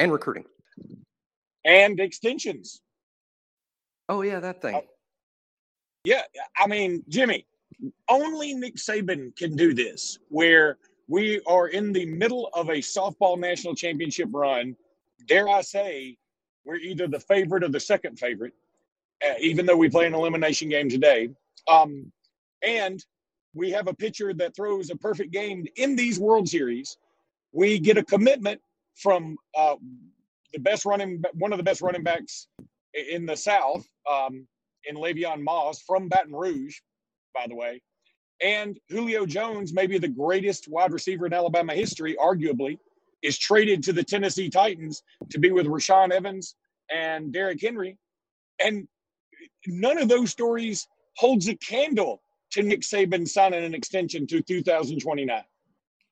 and recruiting. And extensions. Oh yeah, that thing. Uh, yeah, I mean, Jimmy, only Nick Saban can do this. Where we are in the middle of a softball national championship run. Dare I say, we're either the favorite or the second favorite, uh, even though we play an elimination game today. Um, and we have a pitcher that throws a perfect game in these World Series. We get a commitment from uh, the best running, one of the best running backs in the South, um, in Le'Veon Moss from Baton Rouge, by the way, and Julio Jones, maybe the greatest wide receiver in Alabama history, arguably, is traded to the Tennessee Titans to be with Rashaan Evans and Derrick Henry, and none of those stories holds a candle to Nick Saban signing an extension to 2029.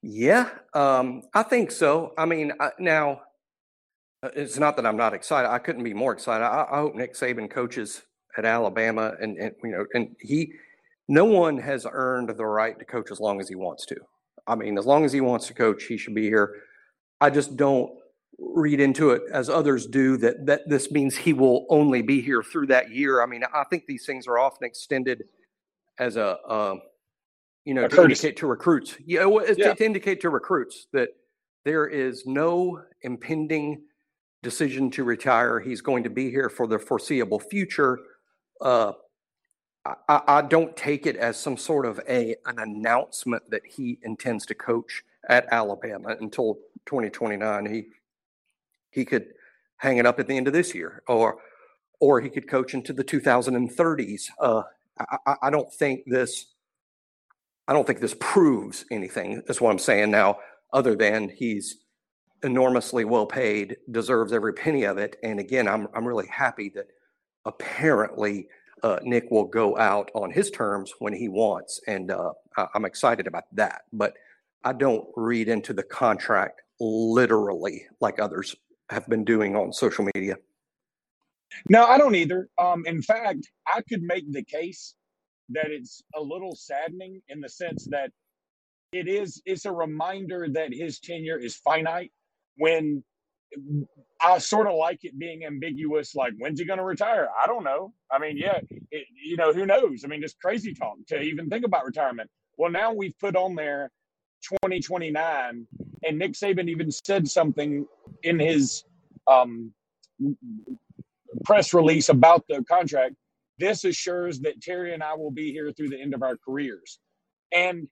Yeah, um, I think so. I mean, I, now uh, it's not that I'm not excited. I couldn't be more excited. I, I hope Nick Saban coaches at Alabama, and, and you know, and he, no one has earned the right to coach as long as he wants to. I mean, as long as he wants to coach, he should be here. I just don't read into it as others do that that this means he will only be here through that year. I mean, I think these things are often extended as a, uh, you know, to indicate to recruits. Yeah. To, to indicate to recruits that there is no impending decision to retire. He's going to be here for the foreseeable future. Uh, I, I, don't take it as some sort of a an announcement that he intends to coach at Alabama until 2029. He he could hang it up at the end of this year, or or he could coach into the 2030s. Uh, I, I don't think this. I don't think this proves anything. That's what I'm saying now. Other than he's enormously well paid, deserves every penny of it. And again, I'm I'm really happy that apparently uh, Nick will go out on his terms when he wants, and uh, I'm excited about that. But I don't read into the contract literally like others have been doing on social media. No, I don't either. Um, in fact, I could make the case that it's a little saddening in the sense that it is it's a reminder that his tenure is finite when I sort of like it being ambiguous. Like, when's he going to retire? I don't know. I mean, yeah, it, you know, who knows? I mean, just crazy talk to even think about retirement. Well, now we've put on there 2029, and Nick Saban even said something in his um, press release about the contract. This assures that Terry and I will be here through the end of our careers. And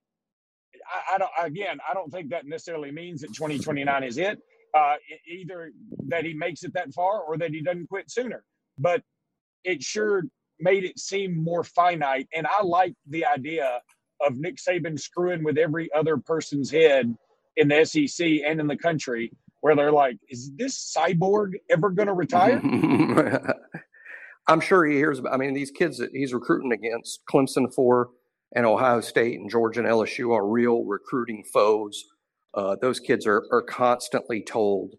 I, I don't, again, I don't think that necessarily means that 2029 is it uh, either that he makes it that far or that he doesn't quit sooner. But it sure made it seem more finite. And I like the idea of Nick Saban screwing with every other person's head in the SEC and in the country, where they're like, is this cyborg ever going to retire? I'm sure he hears about, I mean, these kids that he's recruiting against, Clemson for and Ohio State and Georgia and LSU are real recruiting foes uh, those kids are, are constantly told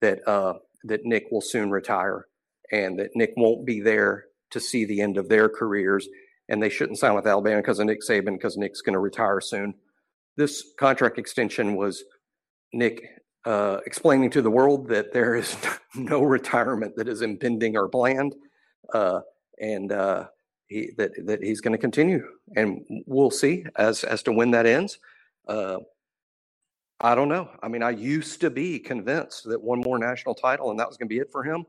that uh, that Nick will soon retire and that Nick won't be there to see the end of their careers, and they shouldn't sign with Alabama because of Nick Saban because Nick's going to retire soon. This contract extension was Nick uh, explaining to the world that there is no retirement that is impending or planned, uh, and uh, he, that that he's going to continue, and we'll see as as to when that ends. Uh, I don't know. I mean, I used to be convinced that one more national title and that was going to be it for him.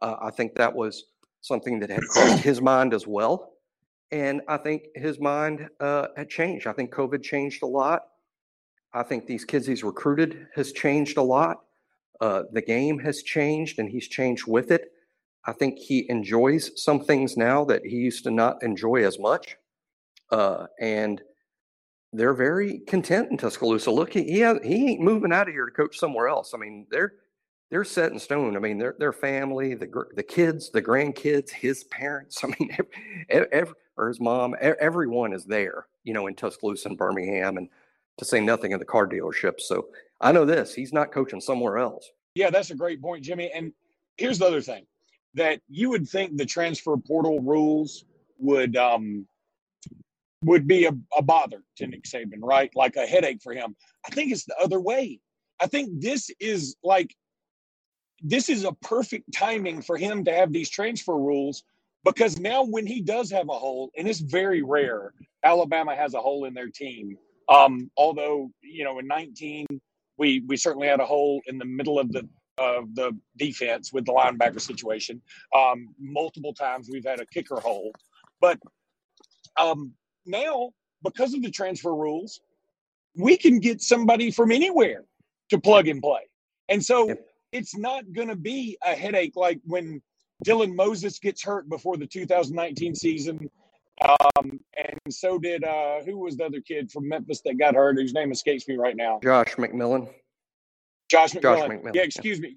Uh, I think that was something that had crossed his mind as well. And I think his mind uh, had changed. I think COVID changed a lot. I think these kids he's recruited has changed a lot. Uh, the game has changed and he's changed with it. I think he enjoys some things now that he used to not enjoy as much. Uh, and they're very content in Tuscaloosa. Look, he he, has, he ain't moving out of here to coach somewhere else. I mean, they're they're set in stone. I mean, their their family, the the kids, the grandkids, his parents. I mean, every, every, or his mom, everyone is there. You know, in Tuscaloosa and Birmingham, and to say nothing of the car dealerships. So I know this: he's not coaching somewhere else. Yeah, that's a great point, Jimmy. And here's the other thing that you would think the transfer portal rules would um, would be a, a bother to Nick Saban, right? Like a headache for him. I think it's the other way. I think this is like this is a perfect timing for him to have these transfer rules because now when he does have a hole, and it's very rare, Alabama has a hole in their team. Um, although you know in 19 we we certainly had a hole in the middle of the of the defense with the linebacker situation. Um, multiple times we've had a kicker hole, but um, now because of the transfer rules, we can get somebody from anywhere to plug and play, and so it's not going to be a headache like when Dylan Moses gets hurt before the 2019 season. Um, and so did uh, who was the other kid from Memphis that got hurt, whose name escapes me right now? Josh McMillon. Josh McMillon. Josh McMillon. Yeah, excuse me,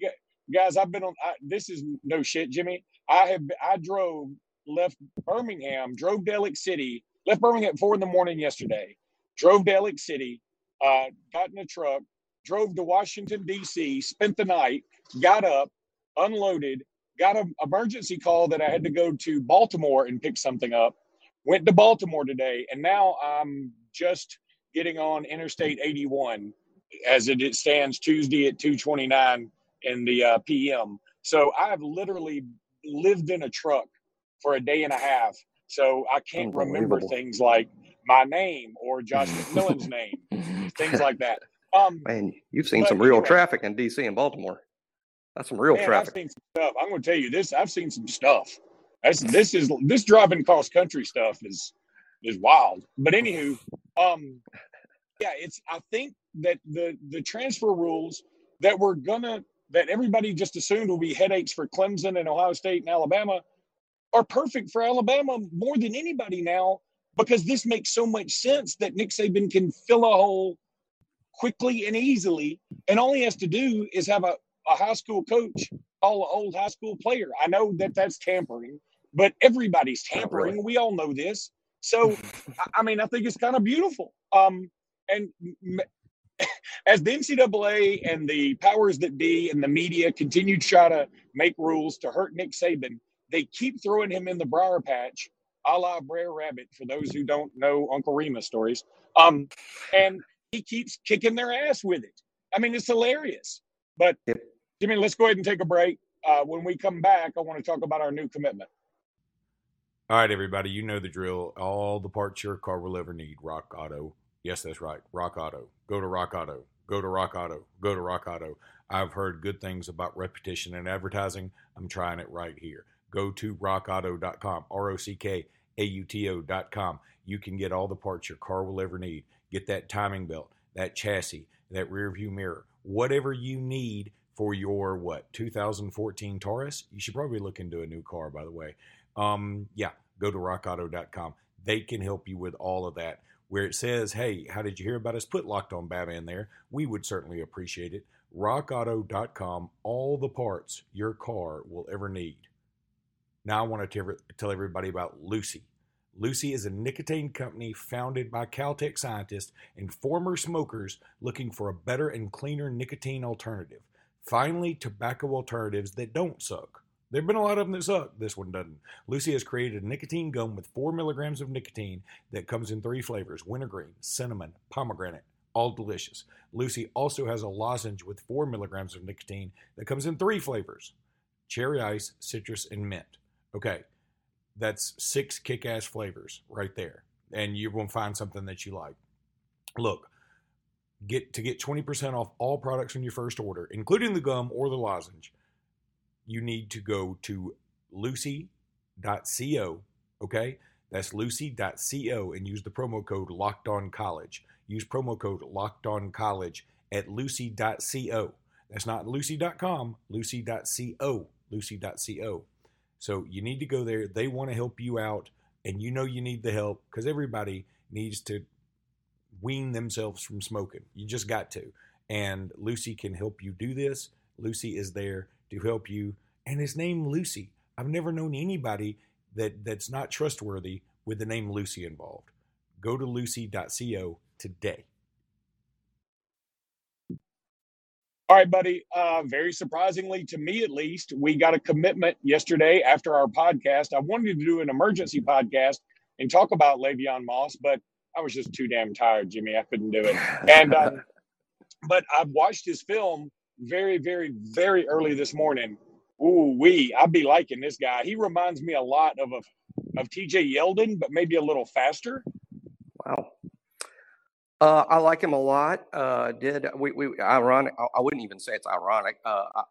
guys. I've been on. I, this is no shit, Jimmy. I have. I drove, left Birmingham, drove Delek City, left Birmingham at four in the morning yesterday. Drove Delek City, uh, got in a truck, drove to Washington D.C., spent the night, got up, unloaded, got an emergency call that I had to go to Baltimore and pick something up. Went to Baltimore today, and now I'm just getting on Interstate 81 as it stands Tuesday at 2:29 in the uh, p.m. So I've literally lived in a truck for a day and a half, so I can't remember things like my name or Josh McMillon's name, things like that. Um, Man, you've seen some real anyway, traffic in D.C. and Baltimore. That's some real man, traffic. I've seen some stuff. I'm going to tell you this. I've seen some stuff. That's this is this driving cross country stuff is is wild. But anywho, um, yeah, it's. I think that the the transfer rules that we're gonna that everybody just assumed will be headaches for Clemson and Ohio State and Alabama are perfect for Alabama more than anybody now because this makes so much sense that Nick Saban can fill a hole quickly and easily, and all he has to do is have a, a high school coach call an old high school player. I know that that's tampering, but everybody's tampering. Really. We all know this. So, I mean, I think it's kind of beautiful. Um, and as the NCAA and the powers that be and the media continue to try to make rules to hurt Nick Saban, they keep throwing him in the briar patch, a la Brer Rabbit, for those who don't know Uncle Remus stories. Um, and he keeps kicking their ass with it. I mean, it's hilarious. But. Jimmy, let's go ahead and take a break. Uh, when we come back, I want to talk about our new commitment. All right, everybody, you know the drill. All the parts your car will ever need. Rock Auto Yes, that's right. Rock Auto. Go to Rock Auto. Go to Rock Auto. Go to Rock Auto. I've heard good things about repetition and advertising. I'm trying it right here. Go to rockauto.com, R O C K A U T O.com. You can get all the parts your car will ever need. Get that timing belt, that chassis, that rear view mirror, whatever you need for your what 2014 Taurus. You should probably look into a new car, by the way. Um, yeah, go to rockauto.com. They can help you with all of that where it says, Hey, how did you hear about us? Put Locked On Bama in there. We would certainly appreciate it. RockAuto.com, all the parts your car will ever need. Now I want to tell everybody about Lucy. Lucy is a nicotine company founded by Caltech scientists and former smokers looking for a better and cleaner nicotine alternative. Finally, tobacco alternatives that don't suck. There have been a lot of them that suck. This one doesn't. Lucy has created a nicotine gum with 4 milligrams of nicotine that comes in three flavors wintergreen, cinnamon, pomegranate. All delicious. Lucy also has a lozenge with 4 milligrams of nicotine that comes in three flavors cherry ice, citrus, and mint. Okay, that's six kick ass flavors right there. And you're going to find something that you like. Look, get to get 20% off all products on your first order, including the gum or the lozenge you need to go to lucy.co. Okay. That's lucy.co and use the promo code locked on college. Use promo code locked on college at lucy.co. That's not lucy.com, lucy.co, lucy.co. So you need to go there. They want to help you out, and you know you need the help because everybody needs to wean themselves from smoking. You just got to. And Lucy can help you do this. Lucy is there to help you. And his name Lucy. I've never known anybody that that's not trustworthy with the name Lucy involved. Go to lucy.co today. All right, buddy. Uh, very surprisingly, to me at least, we got a commitment yesterday after our podcast. I wanted to do an emergency podcast and talk about Le'Veon Moss, but I was just too damn tired, Jimmy. I couldn't do it. And um, but I've watched his film very, very, very early this morning. Ooh, wee! I'd be liking this guy. He reminds me a lot of a, of T.J. Yeldon, but maybe a little faster. Wow. Uh, I like him a lot. Uh, did we, we ironic? I wouldn't even say it's ironic. Uh, I,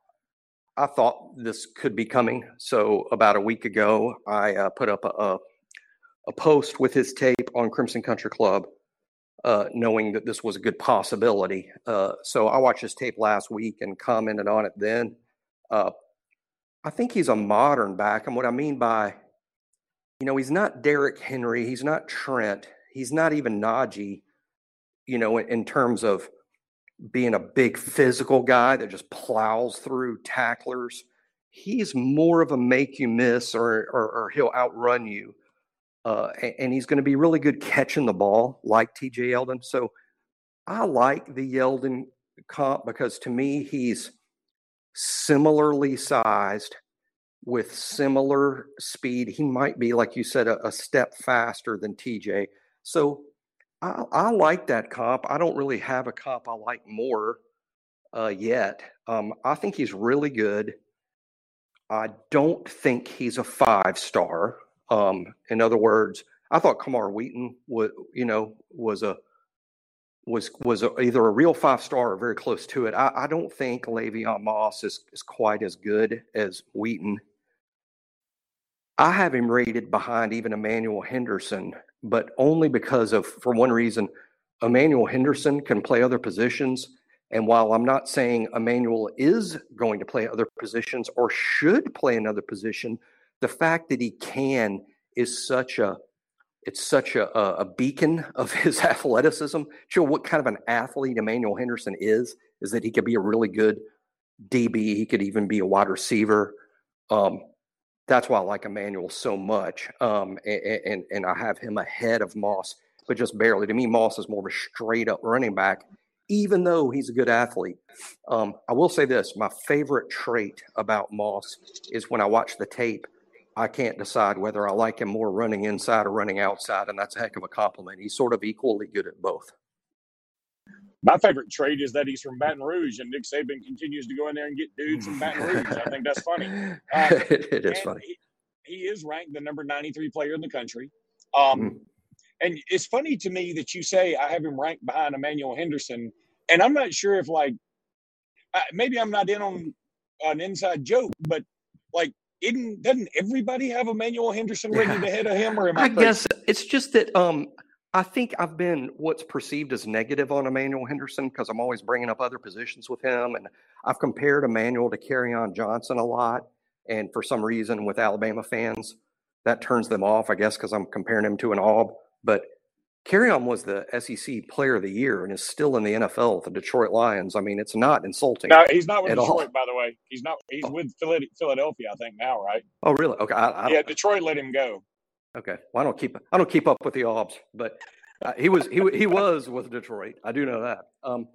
I, thought this could be coming. So about a week ago, I uh, put up a, a, a post with his tape on Crimson Country Club, uh, knowing that this was a good possibility. Uh, so I watched his tape last week and commented on it. Then I think he's a modern back, and what I mean by, you know, he's not Derrick Henry, he's not Trent, he's not even Najee you know, in, in terms of being a big physical guy that just plows through tacklers. He's more of a make you miss or, or, or he'll outrun you. Uh, and, he's going to be really good catching the ball like TJ Yeldon. So I like the Yeldon comp because to me, he's similarly sized with similar speed. He might be, like you said, a, a step faster than TJ. So I, I like that comp. I don't really have a comp I like more uh, yet. Um, I think he's really good. I don't think he's a five star. Um, in other words, I thought Camar Wheaton was, you know, was a was was a, either a real five star or very close to it. I, I don't think Le'Veon Moss is, is quite as good as Wheaton. I have him rated behind even Emmanuel Henderson but only because of, for one reason, Emmanuel Henderson can play other positions. And while I'm not saying Emmanuel is going to play other positions or should play another position, the fact that he can is such a it's such a, a beacon of his athleticism. Show what kind of an athlete Emmanuel Henderson is, is that he could be a really good DB. He could even be a wide receiver. Um, that's why I like Emmanuel so much. Um, and, and, and I have him ahead of Moss, but just barely. To me, Moss is more of a straight up running back, even though he's a good athlete. Um, I will say this my favorite trait about Moss is when I watch the tape, I can't decide whether I like him more running inside or running outside. And that's a heck of a compliment. He's sort of equally good at both. My favorite trait is that he's from Baton Rouge, and Nick Saban continues to go in there and get dudes from Baton Rouge. I think that's funny. Uh, it is funny. He, he, is ranked the number 93 player in the country. Um, mm. And it's funny to me that you say I have him ranked behind Emmanuel Henderson, and I'm not sure if like maybe I'm not in on an inside joke, but like isn't doesn't everybody have Emmanuel Henderson rated yeah. ahead of him? Or am I, I guess it's just that um, I think I've been what's perceived as negative on Emmanuel Henderson because I'm always bringing up other positions with him, and I've compared Emmanuel to Kerryon Johnson a lot. And for some reason, with Alabama fans, that turns them off. I guess because I'm comparing him to an Aub. But Kerryon was the SEC Player of the Year and is still in the NFL with the Detroit Lions. I mean, it's not insulting. No, he's not with Detroit, all. by the way. He's not. He's oh. with Philadelphia, I think now, right? Oh, really? Okay. I, I yeah, Detroit let him go. Okay. Well, I don't keep I don't keep up with the Aubs, but uh, he was he he was with Detroit. I do know that. Um,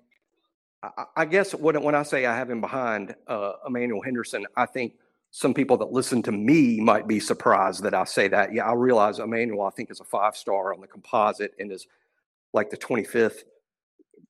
I, I, guess when when I say I have him behind uh, Emmanuel Henderson, I think some people that listen to me might be surprised that I say that. Yeah, I realize Emmanuel I think is a five star on the composite and is like the 25th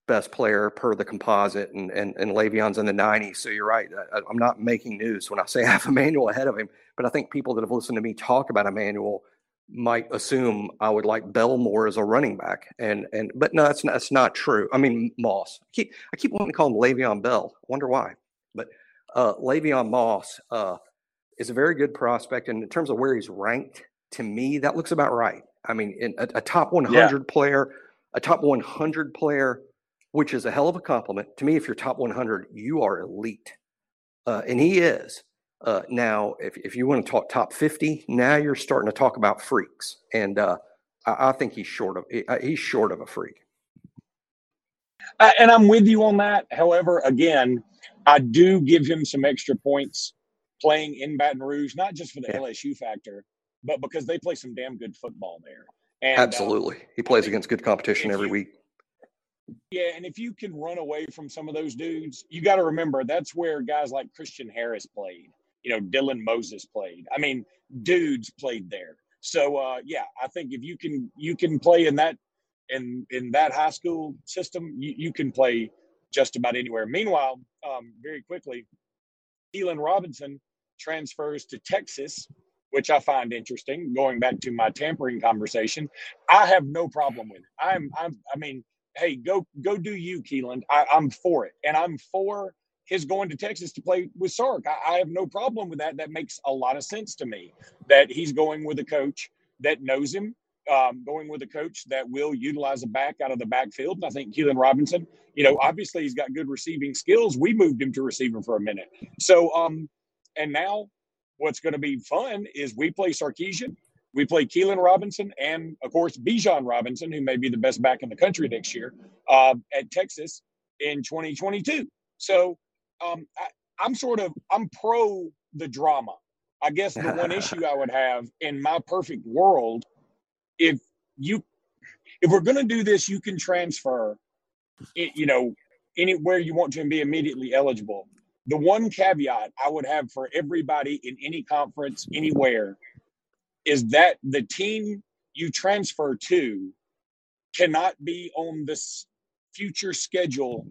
best player per the composite, and and, and Le'Veon's in the 90s. So you're right. I, I'm not making news when I say I have Emmanuel ahead of him, but I think people that have listened to me talk about Emmanuel might assume I would like Belmore as a running back, and and but no, that's not, that's not true. I mean Moss. I keep I keep wanting to call him Le'Veon Bell. I wonder why, but uh, Le'Veon Moss uh, is a very good prospect, and in terms of where he's ranked, to me that looks about right. I mean, in a, a top 100 yeah. player, a top 100 player, which is a hell of a compliment to me. If you're top 100, you are elite, uh, and he is. Uh, now, if, if you want to talk top 50, now you're starting to talk about freaks. And uh, I, I, think he's short of uh, he's short of a freak. Uh, and I'm with you on that. However, again, I do give him some extra points playing in Baton Rouge, not just for the yeah. LSU factor, but because they play some damn good football there. And, uh, Absolutely. he plays against good competition every you, week. Yeah, and if you can run away from some of those dudes, you got to remember that's where guys like Christian Harris played. You know, Dylan Moses played. I mean, dudes played there. So uh, yeah, I think if you can you can play in that in in that high school system, you, you can play just about anywhere. Meanwhile, um, very quickly, Keilan Robinson transfers to Texas, which I find interesting. Going back to my tampering conversation, I have no problem with it. I'm, I'm I mean, hey, go go do you, Keilan. I, I'm for it, and I'm for his going to Texas to play with Sark. I, I, have no problem with that. That makes a lot of sense to me. That he's going with a coach that knows him, um, going with a coach that will utilize a back out of the backfield. And I think Keilan Robinson, you know, obviously he's got good receiving skills. We moved him to receiver for a minute. So, um, and now what's going to be fun is we play Sarkisian we play Keilan Robinson and, of course, Bijan Robinson, who may be the best back in the country next year uh, at Texas in 2022. So um, I, am sort of I'm pro the drama. I guess the one issue I would have in my perfect world, if you if we're going to do this, you can transfer, it, you know, anywhere you want to and be immediately eligible. The one caveat I would have for everybody in any conference anywhere is that the team you transfer to cannot be on this future schedule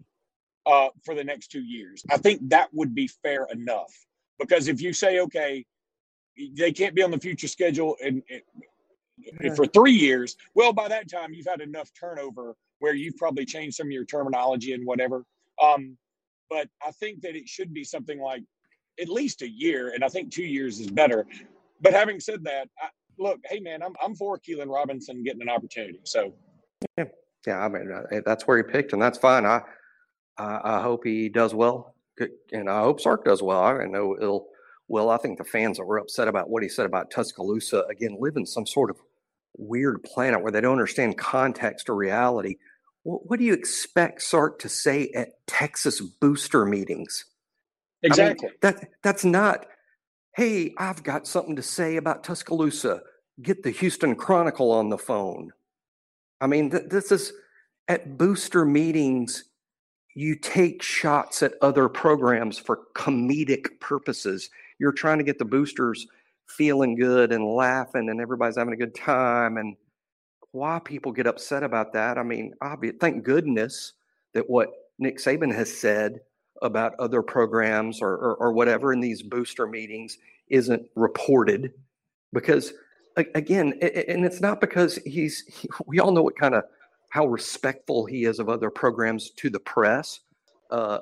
uh, for the next two years. I think that would be fair enough because if you say, okay, they can't be on the future schedule and, and for three years, well, by that time you've had enough turnover where you've probably changed some of your terminology and whatever. Um, but I think that it should be something like at least a year, and I think two years is better but having said that, I, look, hey man, I'm I'm for Keilan Robinson getting an opportunity. So yeah, yeah, I mean uh, that's where he picked, and that's fine. I I, I hope he does well, and I hope Sark does well. I know it'll. Well, I think the fans that were upset about what he said about Tuscaloosa again live in some sort of weird planet where they don't understand context or reality. What, what do you expect Sark to say at Texas booster meetings? Exactly. I mean, that that's not Hey, I've got something to say about Tuscaloosa. Get the Houston Chronicle on the phone. I mean, th- this is at booster meetings, you take shots at other programs for comedic purposes. You're trying to get the boosters feeling good and laughing, and everybody's having a good time. And why people get upset about that, I mean, obvious, thank goodness that what Nick Saban has said about other programs or, or, or whatever in these booster meetings isn't reported. Because again and it's not because he's he, we all know what kind of how respectful he is of other programs to the press uh,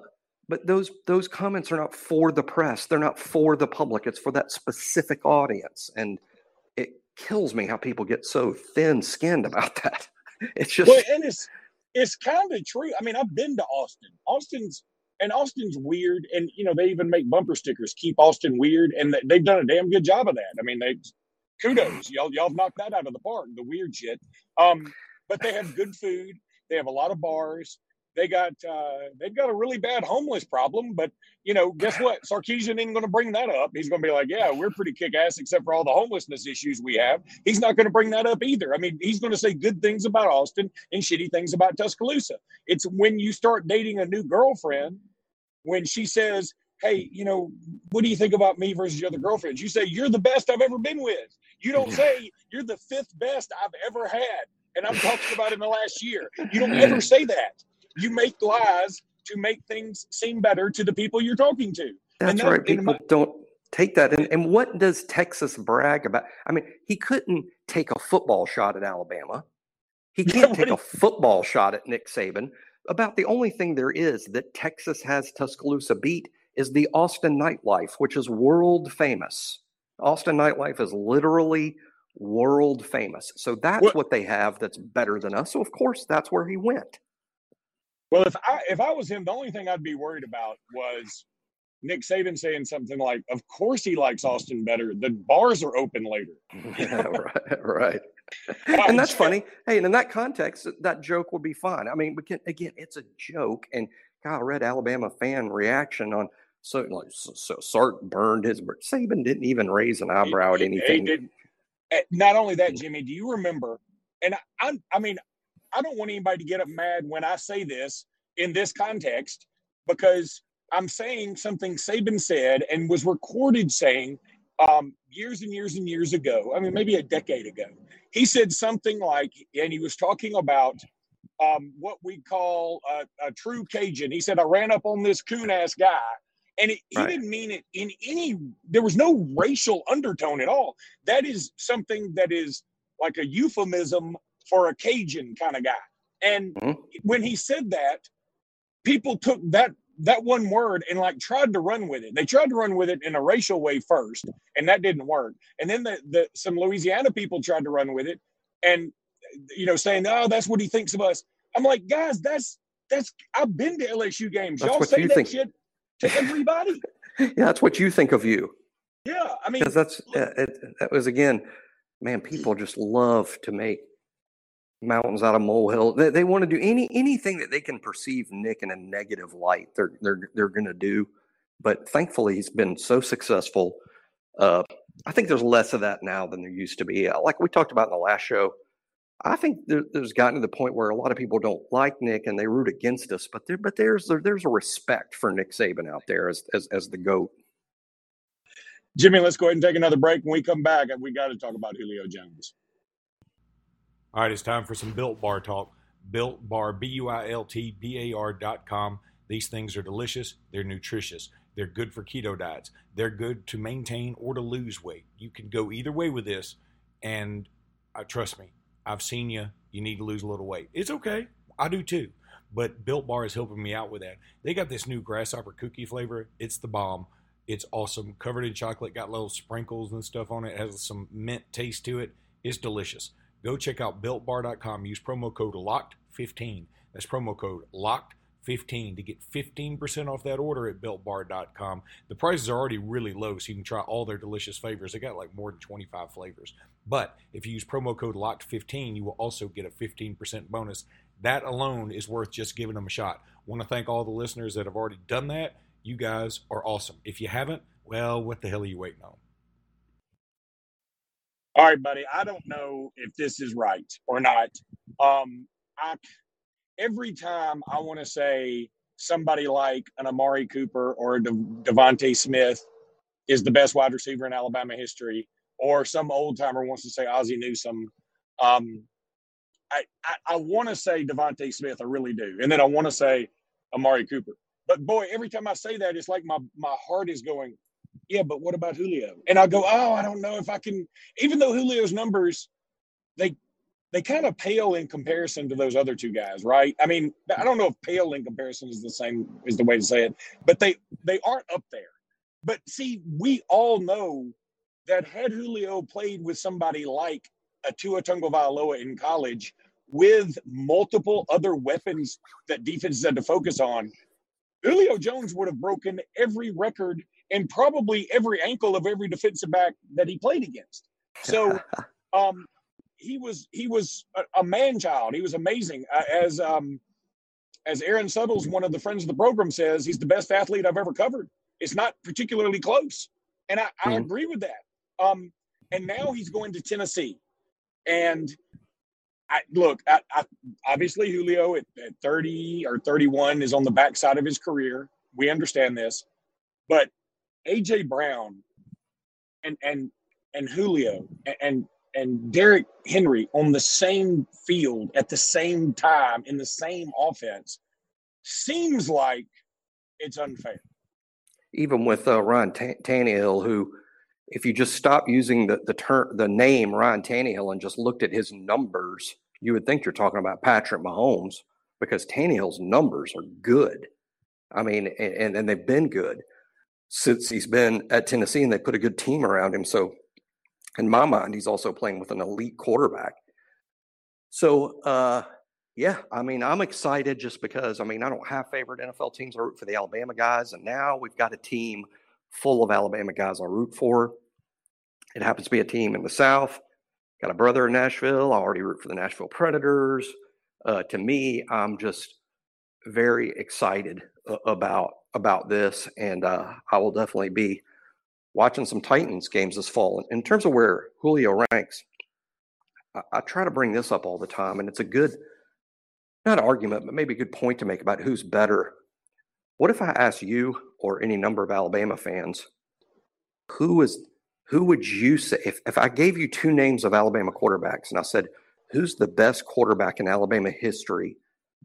but those those comments are not for the press. They're not for the public. It's for that specific audience. And kills me how people get so thin skinned about that it's just well, and it's it's kind of true i mean i've been to austin austin's and Austin's weird, and you know they even make bumper stickers keep Austin weird, and they've done a damn good job of that. I mean, they kudos, y'all y'all knocked that out of the park, the weird shit. Um, but they have good food. They have a lot of bars. They got uh, they've got a really bad homeless problem, but you know, guess what? Sarkisian ain't going to bring that up. He's going to be like, "Yeah, we're pretty kick ass, except for all the homelessness issues we have." He's not going to bring that up either. I mean, he's going to say good things about Austin and shitty things about Tuscaloosa. It's when you start dating a new girlfriend when she says, Hey, you know, what do you think about me versus your other girlfriends? You say, You're the best I've ever been with. You don't say, You're the fifth best I've ever had. And I'm talking about in the last year. You don't ever say that. You make lies to make things seem better to the people you're talking to. That's right. People my- don't take that. And, and what does Texas brag about? I mean, he couldn't take a football shot at Alabama. He can't take a football shot at Nick Saban about the only thing there is that Texas has Tuscaloosa beat is the Austin nightlife, which is world famous. Austin nightlife is literally world famous. So that's well, what they have that's better than us. So of course that's where he went. Well, if I if I was him, the only thing I'd be worried about was Nick Saban saying something like, "Of course he likes Austin better. The bars are open later." yeah, right, right. and that's funny. Hey, and in that context, that joke would be fine. I mean, again, it's a joke, and God, I read Alabama fan reaction on so like so, so Sark burned his. Saban didn't even raise an eyebrow at anything. Eh, not only that, Jimmy, do you remember? And I, I mean, I don't want anybody to get up mad when I say this in this context because I'm saying something Saban said and was recorded saying um, years and years and years ago. I mean, maybe a decade ago. He said something like, and he was talking about um, what we call a, a, true Cajun. He said, I ran up on this coon ass guy. And it, right. he didn't mean it in any, there was no racial undertone at all. That is something that is like a euphemism for a Cajun kind of guy. And mm-hmm. when he said that, people took that that one word and like tried to run with it. They tried to run with it in a racial way first, and that didn't work. And then the, the some Louisiana people tried to run with it, and you know, saying, "Oh, that's what he thinks of us." I'm like, guys, that's that's. I've been to LSU games. That's Y'all say that think. shit to everybody. yeah, that's what you think of you. Yeah, I mean, that's uh, it, that was again, man. People just love to make mountains out of molehill. They, they want to do any anything that they can perceive Nick in a negative light. They're they're they're going to do. But thankfully, he's been so successful. Uh, I think there's less of that now than there used to be. Uh, like we talked about in the last show, I think there, there's gotten to the point where a lot of people don't like Nick and they root against us. But there, but there's there, there's a respect for Nick Saban out there as as, as the goat. Jimmy, let's go ahead and take another break. When we come back, we got to talk about Julio Jones. All right, it's time for some Built Bar talk. Built Bar, B U I L T B A R dot com. These things are delicious. They're nutritious. They're good for keto diets. They're good to maintain or to lose weight. You can go either way with this. And uh, trust me, I've seen you. You need to lose a little weight. It's okay. I do too. But Built Bar is helping me out with that. They got this new grasshopper cookie flavor. It's the bomb. It's awesome. Covered in chocolate, got little sprinkles and stuff on it. it has some mint taste to it. It's delicious. Go check out builtbar.com. Use promo code LOCKED15. That's promo code LOCKED15 to get 15% off that order at builtbar.com. The prices are already really low, so you can try all their delicious flavors. They got like more than 25 flavors. But if you use promo code LOCKED15, you will also get a 15% bonus. That alone is worth just giving them a shot. Want to thank all the listeners that have already done that. You guys are awesome. If you haven't, well, what the hell are you waiting on? All right, buddy. I don't know if this is right or not. Um, I every time I want to say somebody like an Amari Cooper or a De- DeVonta Smith is the best wide receiver in Alabama history, or some old timer wants to say Ozzie Newsome. Um, I, I, I want to say DeVonta Smith, I really do, and then I want to say Amari Cooper. But boy, every time I say that, it's like my my heart is going yeah, but what about Julio? And I go, oh, I don't know if I can. Even though Julio's numbers, they they kind of pale in comparison to those other two guys, right? I mean, I don't know if pale in comparison is the same is the way to say it, but they they aren't up there. But see, we all know that had Julio played with somebody like a Tua Tagovailoa in college, with multiple other weapons that defenses had to focus on, Julio Jones would have broken every record and probably every ankle of every defensive back that he played against. So um, he was he was a, a man child. He was amazing. Uh, as um, as Aaron Suttles, one of the friends of the program, says, he's the best athlete I've ever covered. It's not particularly close, and I, mm-hmm. I agree with that. Um, and now he's going to Tennessee, and I, look, I, I, obviously Julio at, at 30 or 31 is on the backside of his career. We understand this, but AJ Brown and and and Julio and and Derrick Henry on the same field at the same time in the same offense seems like it's unfair. Even with uh, Ryan T- Tannehill, who, if you just stop using the the term the name Ryan Tannehill and just looked at his numbers, you would think you're talking about Patrick Mahomes because Tannehill's numbers are good. I mean, and, and they've been good since he's been at Tennessee and they put a good team around him. So, in my mind, he's also playing with an elite quarterback. So, uh, yeah, I mean, I'm excited just because, I mean, I don't have favorite NFL teams. I root for the Alabama guys. And now we've got a team full of Alabama guys I root for. It happens to be a team in the South. Got a brother in Nashville. I already root for the Nashville Predators. Uh, to me, I'm just very excited about about this, and uh, I will definitely be watching some Titans games this fall. In terms of where Julio ranks, I, I try to bring this up all the time, and it's a good not argument, but maybe a good point to make about who's better. What if I ask you or any number of Alabama fans, who is who would you say if, if I gave you two names of Alabama quarterbacks and I said, who's the best quarterback in Alabama history,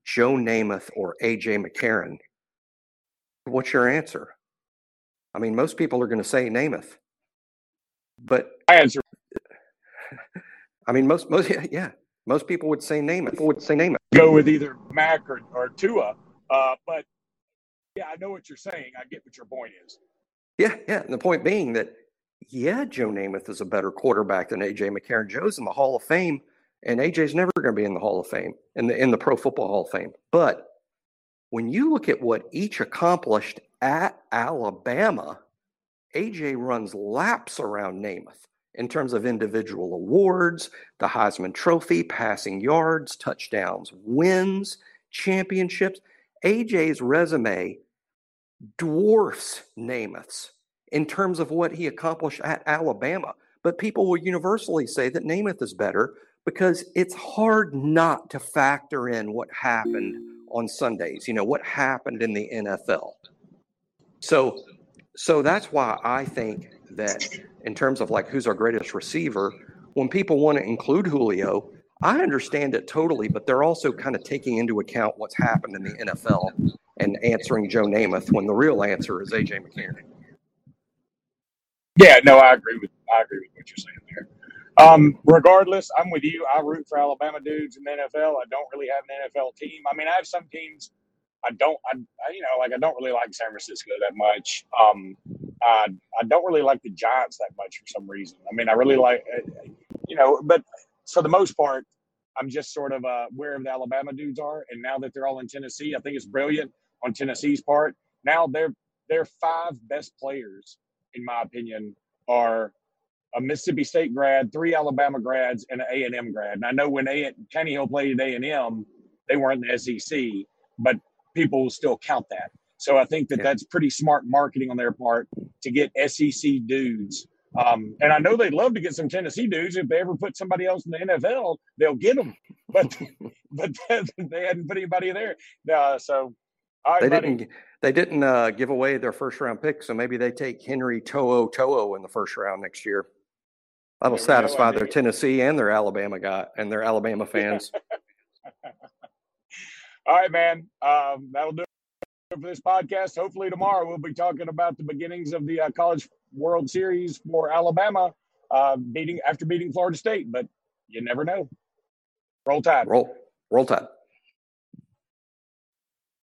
Joe Namath or AJ McCarron? What's your answer? I mean, most people are going to say Namath, but I answer. I mean, most most yeah, most people would say Namath. People would say Namath. Go with either Mac or, or Tua, uh, but yeah, I know what you're saying. I get what your point is. Yeah, yeah, and the point being that yeah, Joe Namath is a better quarterback than AJ McCarron. Joe's in the Hall of Fame, and AJ's never going to be in the Hall of Fame in the in the Pro Football Hall of Fame. But when you look at what each accomplished at Alabama, AJ runs laps around Namath in terms of individual awards, the Heisman Trophy, passing yards, touchdowns, wins, championships. AJ's resume dwarfs Namath's in terms of what he accomplished at Alabama. But people will universally say that Namath is better because it's hard not to factor in what happened on Sundays, you know, what happened in the NFL. So so that's why I think that in terms of like who's our greatest receiver, when people want to include Julio, I understand it totally, but they're also kind of taking into account what's happened in the NFL and answering Joe Namath when the real answer is AJ McCarron. Yeah, no, I agree with I agree with what you're saying there. Um, regardless, I'm with you. I root for Alabama dudes in the NFL. I don't really have an NFL team. I mean, I have some teams. I don't. I, I you know like I don't really like San Francisco that much. Um, I I don't really like the Giants that much for some reason. I mean, I really like uh, you know, but for the most part, I'm just sort of uh, where the Alabama dudes are. And now that they're all in Tennessee, I think it's brilliant on Tennessee's part. Now they're they're five best players in my opinion, are a Mississippi State grad, three Alabama grads, and an A and M grad. And I know when A Tannehill played at A and M, they weren't in the SEC, but people will still count that. So I think that yeah. that's pretty smart marketing on their part to get SEC dudes. Um, and I know they'd love to get some Tennessee dudes. If they ever put somebody else in the NFL, they'll get them. But but they hadn't put anybody there. Uh, so right, they buddy. didn't. They didn't uh, give away their first round pick, so maybe they take Henry To'o To'o in the first round next year. That'll satisfy their Tennessee and their Alabama guy and their Alabama fans. All right, man. Um, that'll do it for this podcast. Hopefully tomorrow we'll be talking about the beginnings of the uh, College World Series for Alabama, uh, beating after beating Florida State. But you never know. Roll Tide. Roll. Roll Tide.